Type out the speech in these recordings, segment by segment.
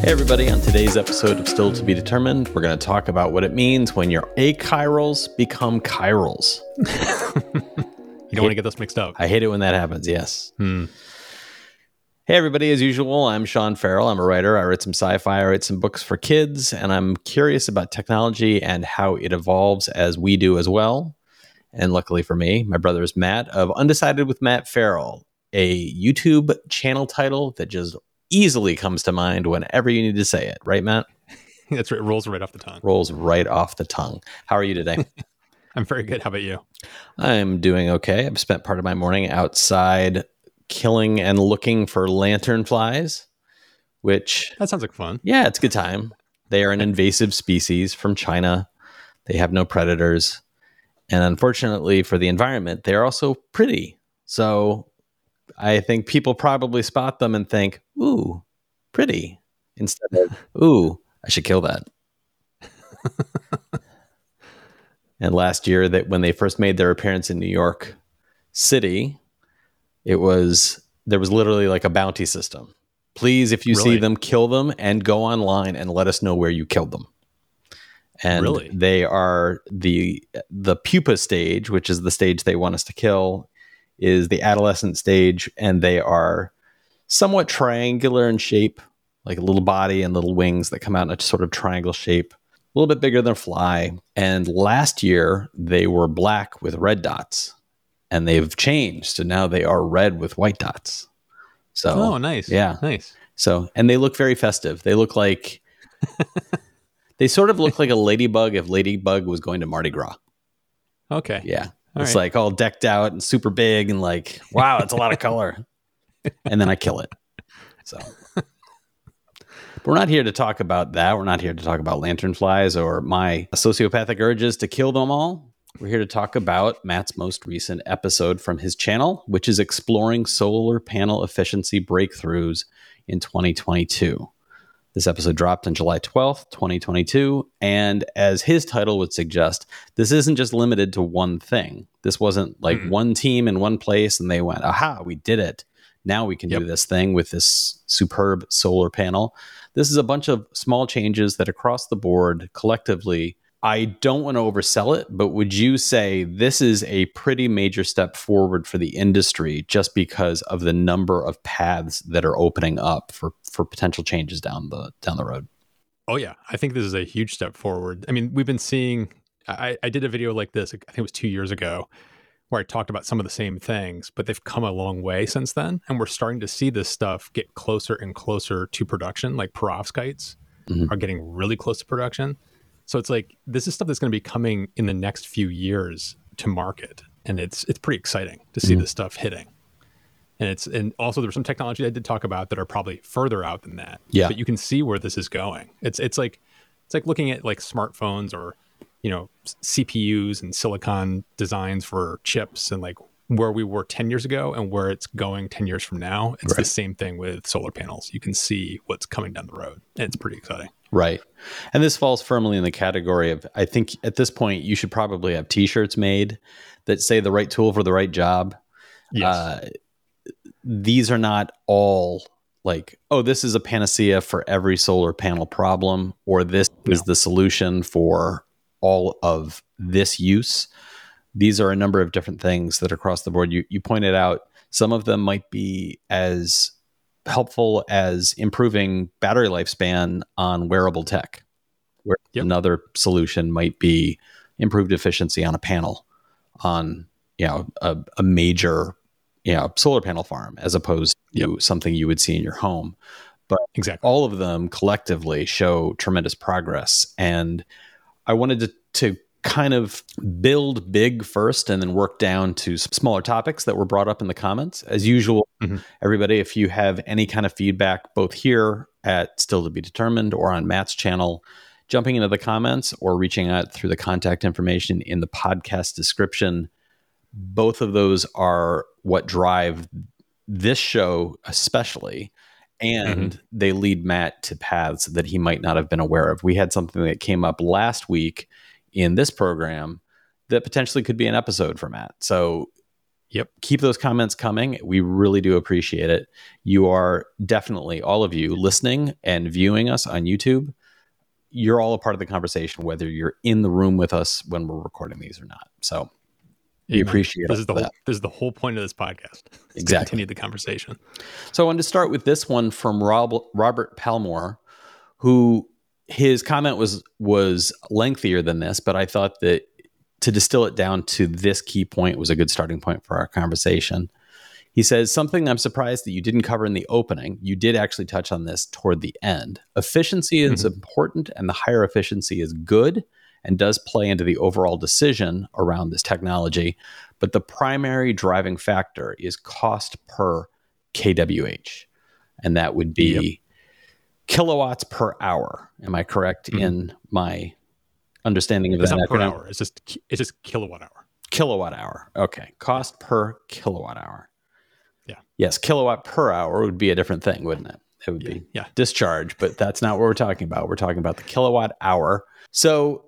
Hey, everybody. On today's episode of Still to Be Determined, we're going to talk about what it means when your achirals become chirals. You don't want to get this mixed up. I hate it when that happens, yes. Hmm. Hey, everybody. As usual, I'm Sean Ferrell. I'm a writer. I write some sci fi, I write some books for kids, and I'm curious about technology and how it evolves as we do as well. And luckily for me, my brother is Matt of Undecided with Matt Ferrell, a YouTube channel title that just easily comes to mind whenever you need to say it, right, Matt? That's right. It rolls right off the tongue. Rolls right off the tongue. How are you today? I'm very good. How about you? I'm doing okay. I've spent part of my morning outside killing and looking for lantern flies, which, That sounds like fun. yeah, it's a good time. They are an invasive species from China. They have no predators. And unfortunately for the environment, they're also pretty. So I think people probably spot them and think, ooh, pretty, instead of, ooh, I should kill that. and last year, that when they first made their appearance in New York City, it was there was literally like a bounty system. Please, if you see them, kill them and go online and let us know where you killed them. And Really? they are the the pupa stage, which is the stage they want us to kill, is the adolescent stage, and they are somewhat triangular in shape, like a little body and little wings that come out in a sort of triangle shape, a little bit bigger than a fly. And last year they were black with red dots, and they've changed, so now they are red with white dots. So Oh, nice. yeah. Nice. so, and they look very festive. They look like they sort of look like a ladybug if Ladybug was going to Mardi Gras. Okay. Yeah. All it's right. like all decked out and super big and like, wow, it's a lot of color. and then I kill it. So, but we're not here to talk about that. We're not here to talk about lantern flies or my sociopathic urges to kill them all. We're here to talk about Matt's most recent episode from his channel, which is exploring solar panel efficiency breakthroughs in 2022. This episode dropped on July 12th, 2022. And as his title would suggest, this isn't just limited to one thing. This wasn't like Mm. one team in one place and they went, aha, we did it. Now we can do this thing with this superb solar panel. This is a bunch of small changes that across the board collectively I don't want to oversell it, but would you say this is a pretty major step forward for the industry just because of the number of paths that are opening up for for potential changes down the down the road? Oh, yeah. I think this is a huge step forward. I mean, we've been seeing, I, I did a video like this, I think it was two years ago, where I talked about some of the same things, but they've come a long way since then. And we're starting to see this stuff get closer and closer to production, like perovskites Mhm. are getting really close to production. So it's like, this is stuff that's going to be coming in the next few years to market. And it's, it's pretty exciting to see Mhm. this stuff hitting. And it's, and also there's some technology I did talk about that are probably further out than that Yeah. but you can see where this is going. It's it's like it's like looking at like smartphones or you know CPUs and silicon designs for chips and like where we were 10 years ago and where it's going 10 years from now. It's the same thing with solar panels. You can see what's coming down the road. And it's pretty exciting. Right. And this falls firmly in the category of I think at this point you should probably have t-shirts made that say the right tool for the right job. Yes. Uh, these are not all like, oh, this is a panacea for every solar panel problem, or this is the solution for all of this use. These are a number of different things that across the board you, you pointed out. Some of them might be as helpful as improving battery lifespan on wearable tech, where Yep. another solution might be improved efficiency on a panel on you know a, a major you know solar panel farm as opposed to something you would see in your home But exactly. all of them collectively show tremendous progress and i wanted to, to kind of build big first and then work down to smaller topics that were brought up in the comments as usual Mhm. everybody if you have any kind of feedback both here at still to be determined or on matt's channel jumping into the comments or reaching out through the contact information in the podcast description both of those are what drive this show especially and they lead Matt to paths that he might not have been aware of. We had something that came up last week in this program that potentially could be an episode for Matt. So Yep. Keep those comments coming. We really do appreciate it. You are definitely, all of you listening and viewing us on YouTube, you're all a part of the conversation, whether you're in the room with us when we're recording these or not. So we appreciate This is the that. whole, this is the whole point of this podcast. Exactly. Continue the conversation. So I wanted to start with this one from Rob, Robert Palmore, who his comment was was lengthier than this, but I thought that to distill it down to this key point was a good starting point for our conversation. He says something I'm surprised that you didn't cover in the opening. You did actually touch on this toward the end. Efficiency is mm-hmm. important, and the higher efficiency is good and does play into the overall decision around this technology. But the primary driving factor is cost per kWh, and that would be. Kilowatts per hour. Am I correct Mhm. in my understanding of It's that not per hour. It's just it's just kilowatt hour. Kilowatt hour. Okay. Cost per kilowatt hour. Yeah. Yes. Kilowatt per hour would be a different thing, wouldn't it? It would Yeah. be yeah. discharge, but that's not what we're talking about. We're talking about the kilowatt hour. So,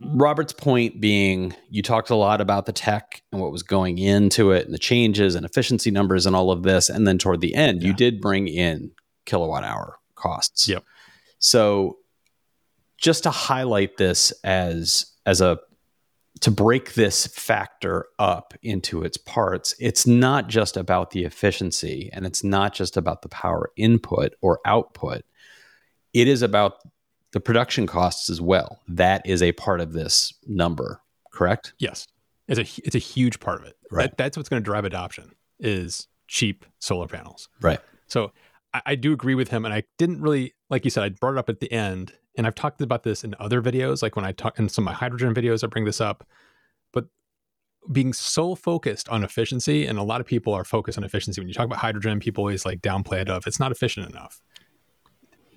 Robert's point being you talked a lot about the tech and what was going into it and the changes and efficiency numbers and all of this. And then toward the end, you did bring in kilowatt hour costs. Yep. So, just to highlight this as as a to break this factor up into its parts, it's not just about the efficiency and it's not just about the power input or output. It is about the production costs as well. That is a part of this number, correct? Yes. It's a it's a huge part of it. Right. That, that's what's going to drive adoption is cheap solar panels. Right. So I, I do agree with him, and I didn't really like you said. I brought it up at the end, and I've talked about this in other videos, like when I talk in some of my hydrogen videos. I bring this up, but being so focused on efficiency, and a lot of people are focused on efficiency. When you talk about hydrogen, people always like downplay it of it's not efficient enough.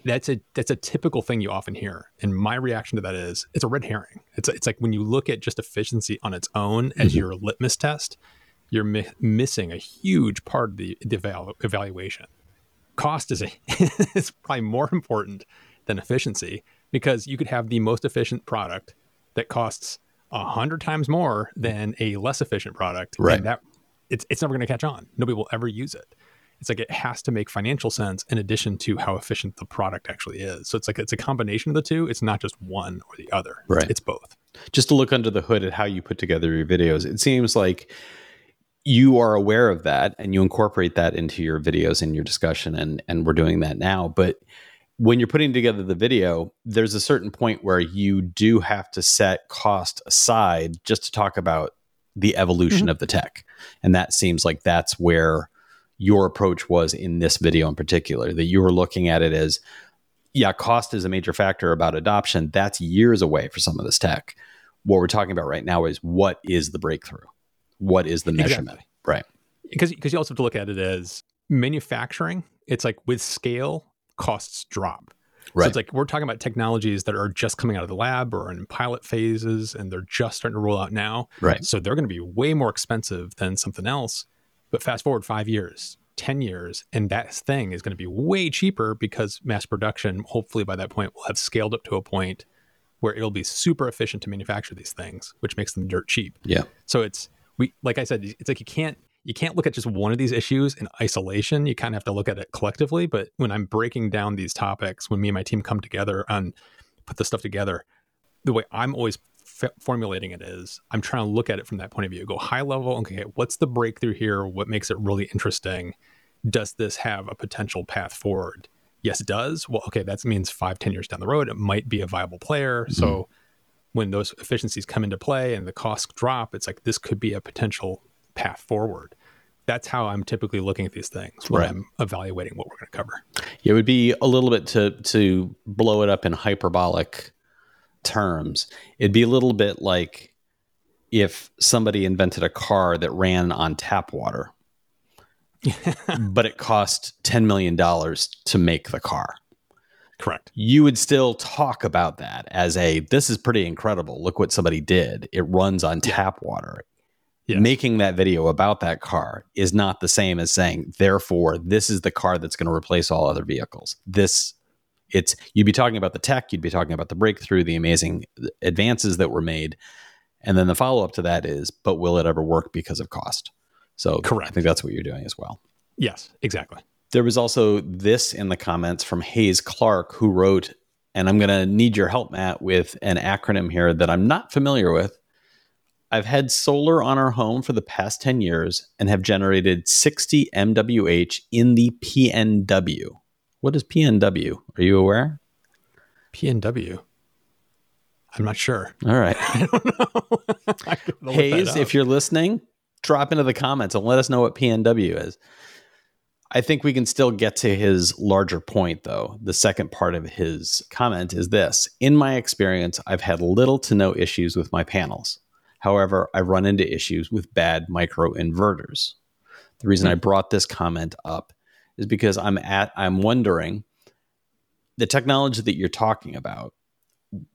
That's a that's a typical thing you often hear, and my reaction to that is it's a red herring. It's it's like when you look at just efficiency on its own as Mhm. your litmus test, you're mi- missing a huge part of the, the eval- evaluation. Cost is a is probably more important than efficiency because you could have the most efficient product that costs a hundred times more than a less efficient product, Right. And that it's it's never going to catch on. Nobody will ever use it. It's like it has to make financial sense in addition to how efficient the product actually is. So it's like it's a combination of the two. It's not just one or the other. It's- Right. It's both. Just to look under the hood at how you put together your videos, it seems like you are aware of that and you incorporate that into your videos and your discussion and and we're doing that now. But when you're putting together the video there's a certain point where you do have to set cost aside just to talk about the evolution Mhm. of the tech. And that seems like that's where your approach was in this video in particular that you were looking at it as yeah cost is a major factor about adoption. That's years away for some of this tech. What we're talking about right now is what is the breakthrough what is the measurement Exactly. right because because you also have to look at it as manufacturing. It's like with scale, costs drop. So right it's like we're talking about technologies that are just coming out of the lab or in pilot phases, and they're just starting to roll out now. right So they're going to be way more expensive than something else. But fast forward five years, 10 years, and that thing is going to be way cheaper because mass production, hopefully by that point, will have scaled up to a point where it'll be super efficient to manufacture these things, which makes them dirt cheap. yeah So it's we like I said, it's like you can't you can't look at just one of these issues in isolation. You kind of have to look at it collectively. But when I'm breaking down these topics, when me and my team come together and put the stuff together, the way I'm always f- formulating it is I'm trying to look at it from that point of view. Go high level. Okay, what's the breakthrough here? What makes it really interesting? Does this have a potential path forward? Yes, it does. Well, okay, that means five, ten years down the road, it might be a viable player. So mm-hmm. When those efficiencies come into play and the costs drop, it's like this could be a potential path forward. That's how I'm typically looking at these things when Right. I'm evaluating what we're going to cover. it would be a little bit to to blow it up in hyperbolic terms it'd be a little bit like if somebody invented a car that ran on tap water but it cost 10 million dollars to make the car Correct. you would still talk about that as a this is pretty incredible look what somebody did it runs on tap water Yes. making that video about that car is not the same as saying therefore this is the car that's going to replace all other vehicles this it's you'd be talking about the tech you'd be talking about the breakthrough the amazing advances that were made and then the follow-up to that is but will it ever work because of cost So Correct. I think that's what you're doing as well. Yes, exactly. There was also this in the comments from Hayes Clark, who wrote, and I'm going to need your help, Matt, with an acronym here that I'm not familiar with. I've had solar on our home for the past 10 years and have generated 60 MWH in the PNW. What is PNW? Are you aware? PNW. I'm not sure. All right. I don't know. I could look that Hayes, if you're listening, drop into the comments and let us know what PNW is. I think we can still get to his larger point, though. The second part of his comment is this In my experience, I've had little to no issues with my panels. However, I run into issues with bad microinverters. The reason I hmm. brought this comment up is because I'm at I'm wondering the technology that you're talking about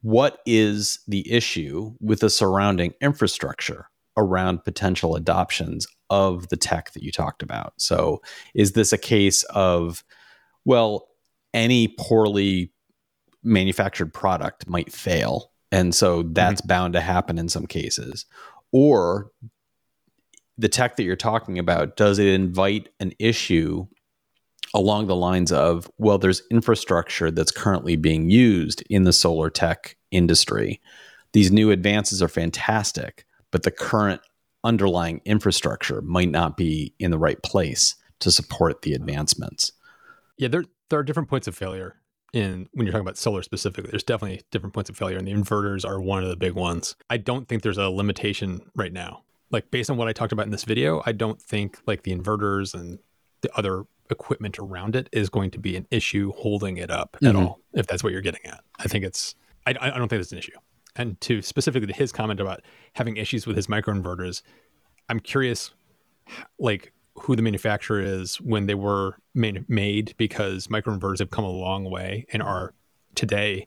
what is the issue with the surrounding infrastructure around potential adoptions of the tech that you talked about? So, is this a case of, well, any poorly manufactured product might fail? And so that's mm-hmm. bound to happen in some cases. Or the tech that you're talking about, does it invite an issue along the lines of, well, there's infrastructure that's currently being used in the solar tech industry. These new advances are fantastic, but the current underlying infrastructure might not be in the right place to support the advancements. Yeah, there there are different points of failure in when you're talking about solar specifically. There's definitely different points of failure, and the inverters are one of the big ones. I don't think there's a limitation right now. Like based on what I talked about in this video, I don't think like the inverters and the other equipment around it is going to be an issue holding it up at Mhm. all. If that's what you're getting at, I think it's. I, I don't think it's an issue. And to specifically to his comment about having issues with his microinverters, I'm curious, like who the manufacturer is when they were made, made because microinverters have come a long way and are today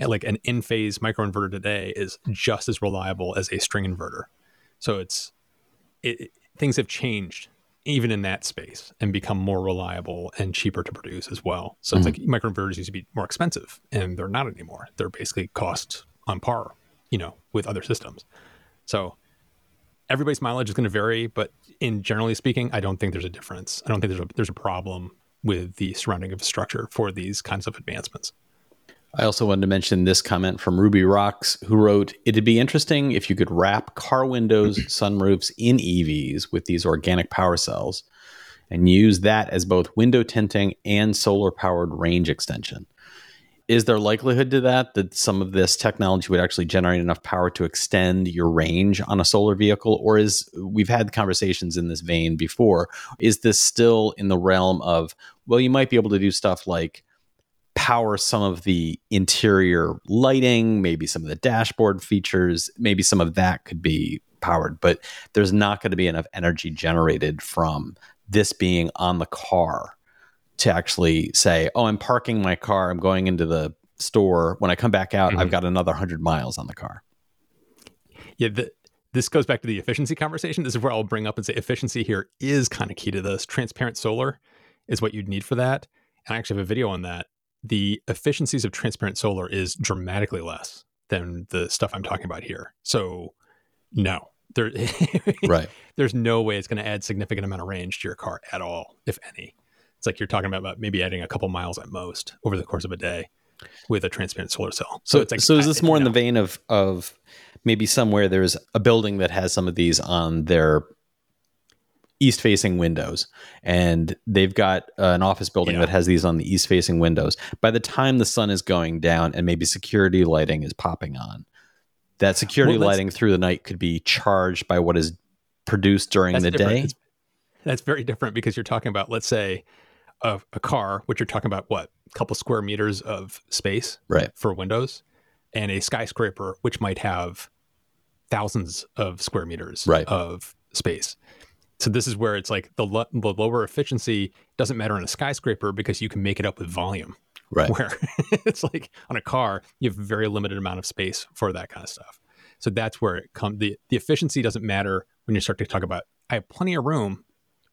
like an Enphase microinverter today is just as reliable as a string inverter. So it's it, it- things have changed even in that space and become more reliable and cheaper to produce as well. So it's mm-hmm. like microinverters used to be more expensive and they're not anymore. They're basically cost on par, you know, with other systems. So everybody's mileage is going to vary, but in generally speaking, I don't think there's a difference. I don't think there's a there's a problem with the surrounding infrastructure for these kinds of advancements. I also wanted to mention this comment from Ruby Rocks, who wrote, It'd be interesting if you could wrap car windows, sunroofs in EVs with these organic power cells and use that as both window tinting and solar powered range extension. Is there likelihood to that that some of this technology would actually generate enough power to extend your range on a solar vehicle? Or is we've had conversations in this vein before? Is this still in the realm of, well, you might be able to do stuff like power some of the interior lighting, maybe some of the dashboard features, maybe some of that could be powered, but there's not going to be enough energy generated from this being on the car to actually say, oh, I'm parking my car, I'm going into the store. When I come back out, I've Mhm. got another 100 miles on the car. Yeah, the, this goes back to the efficiency conversation. This is where I'll bring up and say efficiency here is kind of key to this. Transparent solar is what you'd need for that. And I actually have a video on that. The efficiencies of transparent solar is dramatically less than the stuff I'm talking about here. So, no, there, Right. there's no way it's going to add significant amount of range to your car at all, if any. It's like you're talking about, about maybe adding a couple miles at most over the course of a day with a transparent solar cell. So, it's like so is this I- more in no. the vein of of maybe somewhere there's a building that has some of these on their east facing windows and they've got uh, an office building Yeah. that has these on the east facing windows by the time the sun is going down and maybe security lighting is popping on that security Well, lighting through the night could be charged by what is produced during the different. day It's- that's very different because you're talking about, let's say, a, a car, which you're talking about what, a couple square meters of space right for windows, and a skyscraper, which might have thousands of square meters Right. of space. So this is where it's like the, lo- the lower efficiency doesn't matter in a skyscraper because you can make it up with volume. right Where it's like on a car, you have very limited amount of space for that kind of stuff. So that's where it comes. The, the efficiency doesn't matter when you start to talk about, I have plenty of room.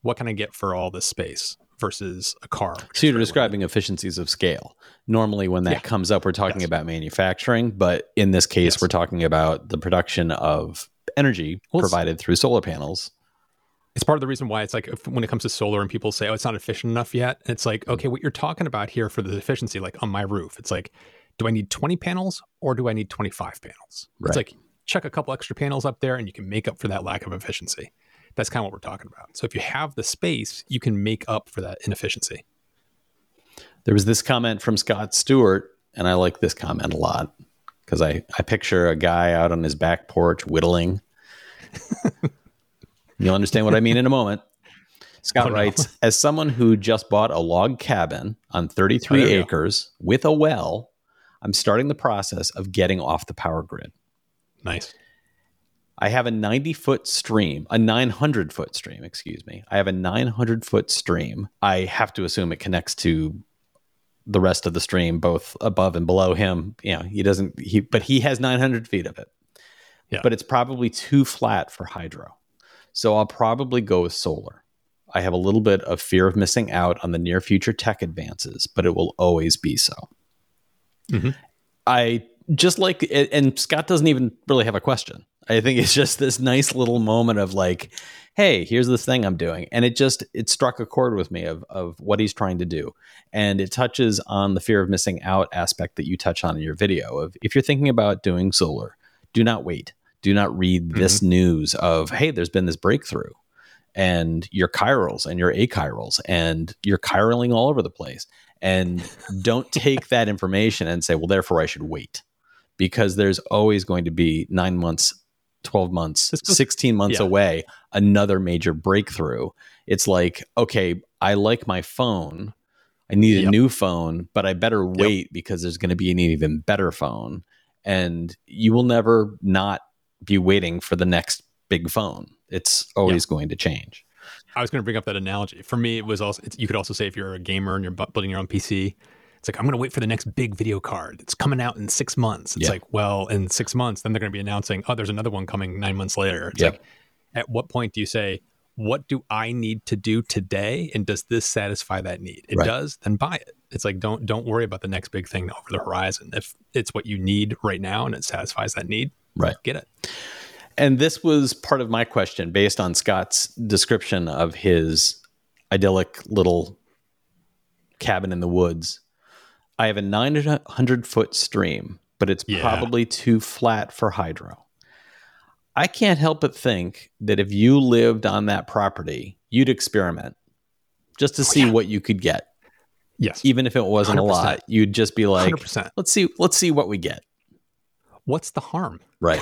What can I get for all this space versus a car? So you're describing efficiencies of scale. Normally, when that Yeah. comes up, we're talking Yes. about manufacturing, but in this case, Yes. we're talking about the production of energy Well, provided through solar panels. It's part of the reason why it's like if, when it comes to solar and people say, "Oh, it's not efficient enough yet." It's like, mm-hmm. okay, what you're talking about here for the efficiency, like on my roof, it's like, do I need 20 panels or do I need 25 panels? Right. It's like check a couple extra panels up there and you can make up for that lack of efficiency. That's kind of what we're talking about. So if you have the space, you can make up for that inefficiency. There was this comment from Scott Stewart, and I like this comment a lot because I, I picture a guy out on his back porch whittling. You'll understand what I mean in a moment. Scott Oh, no. writes As someone who just bought a log cabin on 33 Oh, acres with a well, I'm starting the process of getting off the power grid. Nice. I have a 90 foot stream, a 900 foot stream, excuse me. I have a 900 foot stream. I have to assume it connects to the rest of the stream, both above and below him. You know, he doesn't, he, but he has 900 feet of it. Yeah. But it's probably too flat for hydro. So I'll probably go with solar. I have a little bit of fear of missing out on the near future tech advances, but it will always be so. Mhm. I just like, and Scott doesn't even really have a question. I think it's just this nice little moment of like, hey, here's this thing I'm doing. And it just, it struck a chord with me of, of what he's trying to do. And it touches on the fear of missing out aspect that you touch on in your video of if you're thinking about doing solar, do not wait. Do not read this mm-hmm. news of, hey, there's been this breakthrough and your chirals and your achirals and you're chiraling all over the place. And don't take that information and say, well, therefore I should wait because there's always going to be nine months, 12 months, 16 months yeah. away, another major breakthrough. It's like, okay, I like my phone. I need a Yep. new phone, but I better wait because there's going to be an even better phone. And you will never not be waiting for the next big phone. It's always going to change. I was going to bring up that analogy. For me, it was also, it's, you could also say if you're a gamer and you're building your own PC, it's like, I'm going to wait for the next big video card. It's coming out in six months. It's like, well, in six months, then they're going to be announcing, oh, there's another one coming nine months later. It's Yep. like, at what point do you say, what do I need to do today? And does this satisfy that need? It Right. does, then buy it. It's like, don't, don't worry about the next big thing over the horizon. If it's what you need right now and it satisfies that need, Right. get it. And this was part of my question based on Scott's description of his idyllic little cabin in the woods. I have a 900 foot stream, but it's Yeah. probably too flat for hydro. I can't help but think that if you lived on that property, you'd experiment just to oh, see Oh, yeah. what you could get. Yes. Even if it wasn't a 100%. lot, you'd just be like, 100%. let's see, let's see what we get. What's the harm? Right.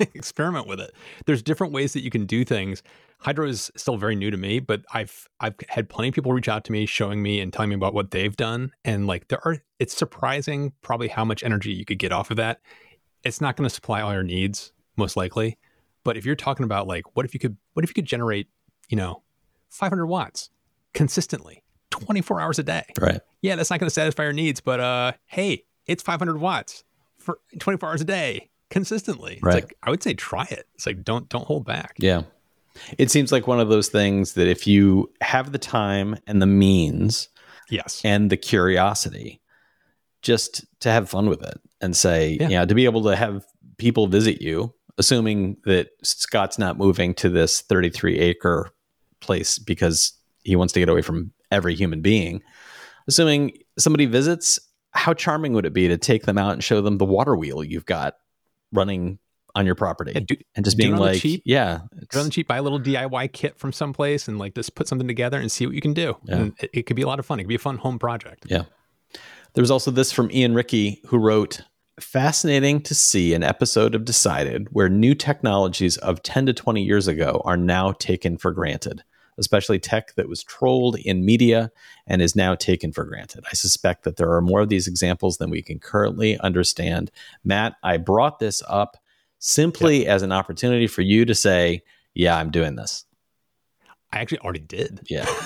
experiment with it. There's different ways that you can do things. Hydro is still very new to me, but I've I've had plenty of people reach out to me, showing me and telling me about what they've done, and like there are, it's surprising probably how much energy you could get off of that. It's not going to supply all your needs, most likely, but if you're talking about like, what if you could, what if you could generate, you know, 500 watts consistently, 24 hours a day? Right. yeah, that's not going to satisfy your needs, but uh, hey, it's 500 watts for 24 hours a day consistently. It's Right. like I would say try it. It's like don't don't hold back. Yeah. It seems like one of those things that if you have the time and the means Yes. and the curiosity, just to have fun with it and say, Yeah. yeah, to be able to have people visit you, assuming that Scott's not moving to this 33 acre place because he wants to get away from every human being, assuming somebody visits, how charming would it be to take them out and show them the water wheel you've got running on your property Yeah, do, and just being like, cheap. yeah, do on the cheap, buy a little DIY kit from someplace and like just put something together and see what you can do. Yeah. And it, it could be a lot of fun. It could be a fun home project. Yeah. There was also this from Ian Ricky who wrote Fascinating to see an episode of Decided where new technologies of 10 to 20 years ago are now taken for granted, especially tech that was trolled in media and is now taken for granted. I suspect that there are more of these examples than we can currently understand. Matt, I brought this up simply as an opportunity for you to say, Yeah, I'm doing this. I actually already did. Yeah.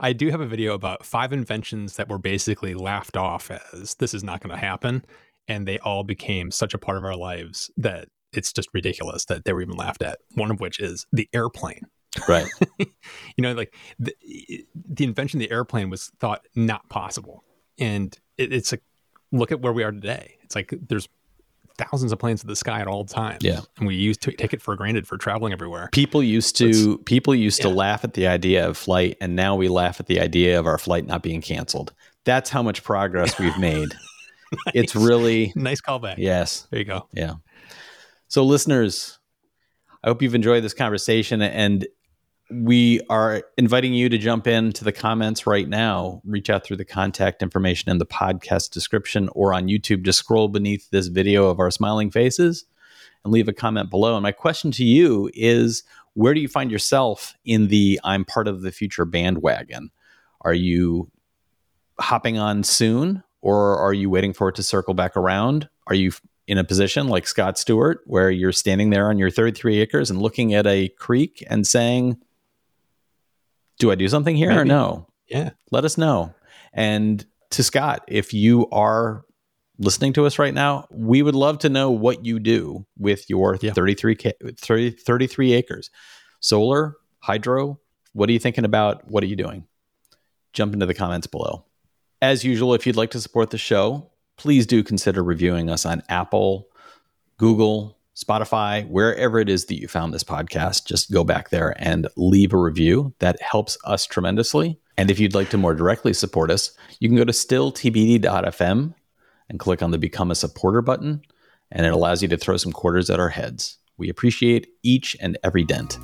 I do have a video about five inventions that were basically laughed off as this is not going to happen. And they all became such a part of our lives that it's just ridiculous that they were even laughed at. One of which is the airplane. Right. You know, like the, the invention of the airplane was thought not possible. And it, it's like, look at where we are today. It's like there's thousands of planes in the sky at all times. Yeah. and we use to take it for granted for traveling everywhere. People used to people used to laugh at the idea of flight, and now we laugh at the idea of our flight not being canceled. That's how much progress we've made. It's really Nice callback. yes, There you go. yeah. So, listeners, I hope you've enjoyed this conversation, and we are inviting you to jump into the comments right now. Reach out through the contact information in the podcast description or on YouTube. Just scroll beneath this video of our smiling faces and leave a comment below. And my question to you is where do you find yourself in the I'm part of the future bandwagon? Are you hopping on soon or are you waiting for it to circle back around? Are you in a position like Scott Stewart where you're standing there on your 33 acres and looking at a creek and saying, Do I do something here or no? Yeah. Let us know. And to Scott, if you are listening to us right now, we would love to know what you do with your Yeah. 33, ca- 30, 33 acres. Solar, hydro, what are you thinking about? What are you doing? Jump into the comments below. As usual, if you'd like to support the show, please do consider reviewing us on Apple, Google, Spotify, wherever it is that you found this podcast. Just go back there and leave a review. That helps us tremendously. And if you'd like to more directly support us, you can go to stilltbd.fm and click on the Become a Supporter button, and it allows you to throw some quarters at our heads. We appreciate each and every dent.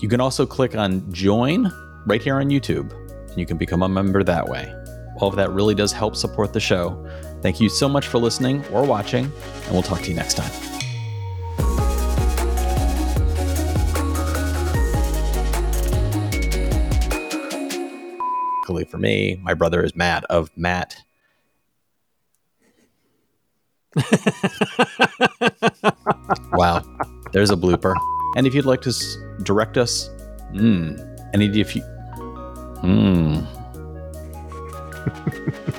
You can also click on Join right here on YouTube, and you can become a member that way. All of that really does help support the show. Thank you so much for listening or watching, and we'll talk to you next time. Luckily for me, my brother is Matt of Matt. wow, there's a blooper. And if you'd like to s- direct us, mm, any if you, mm.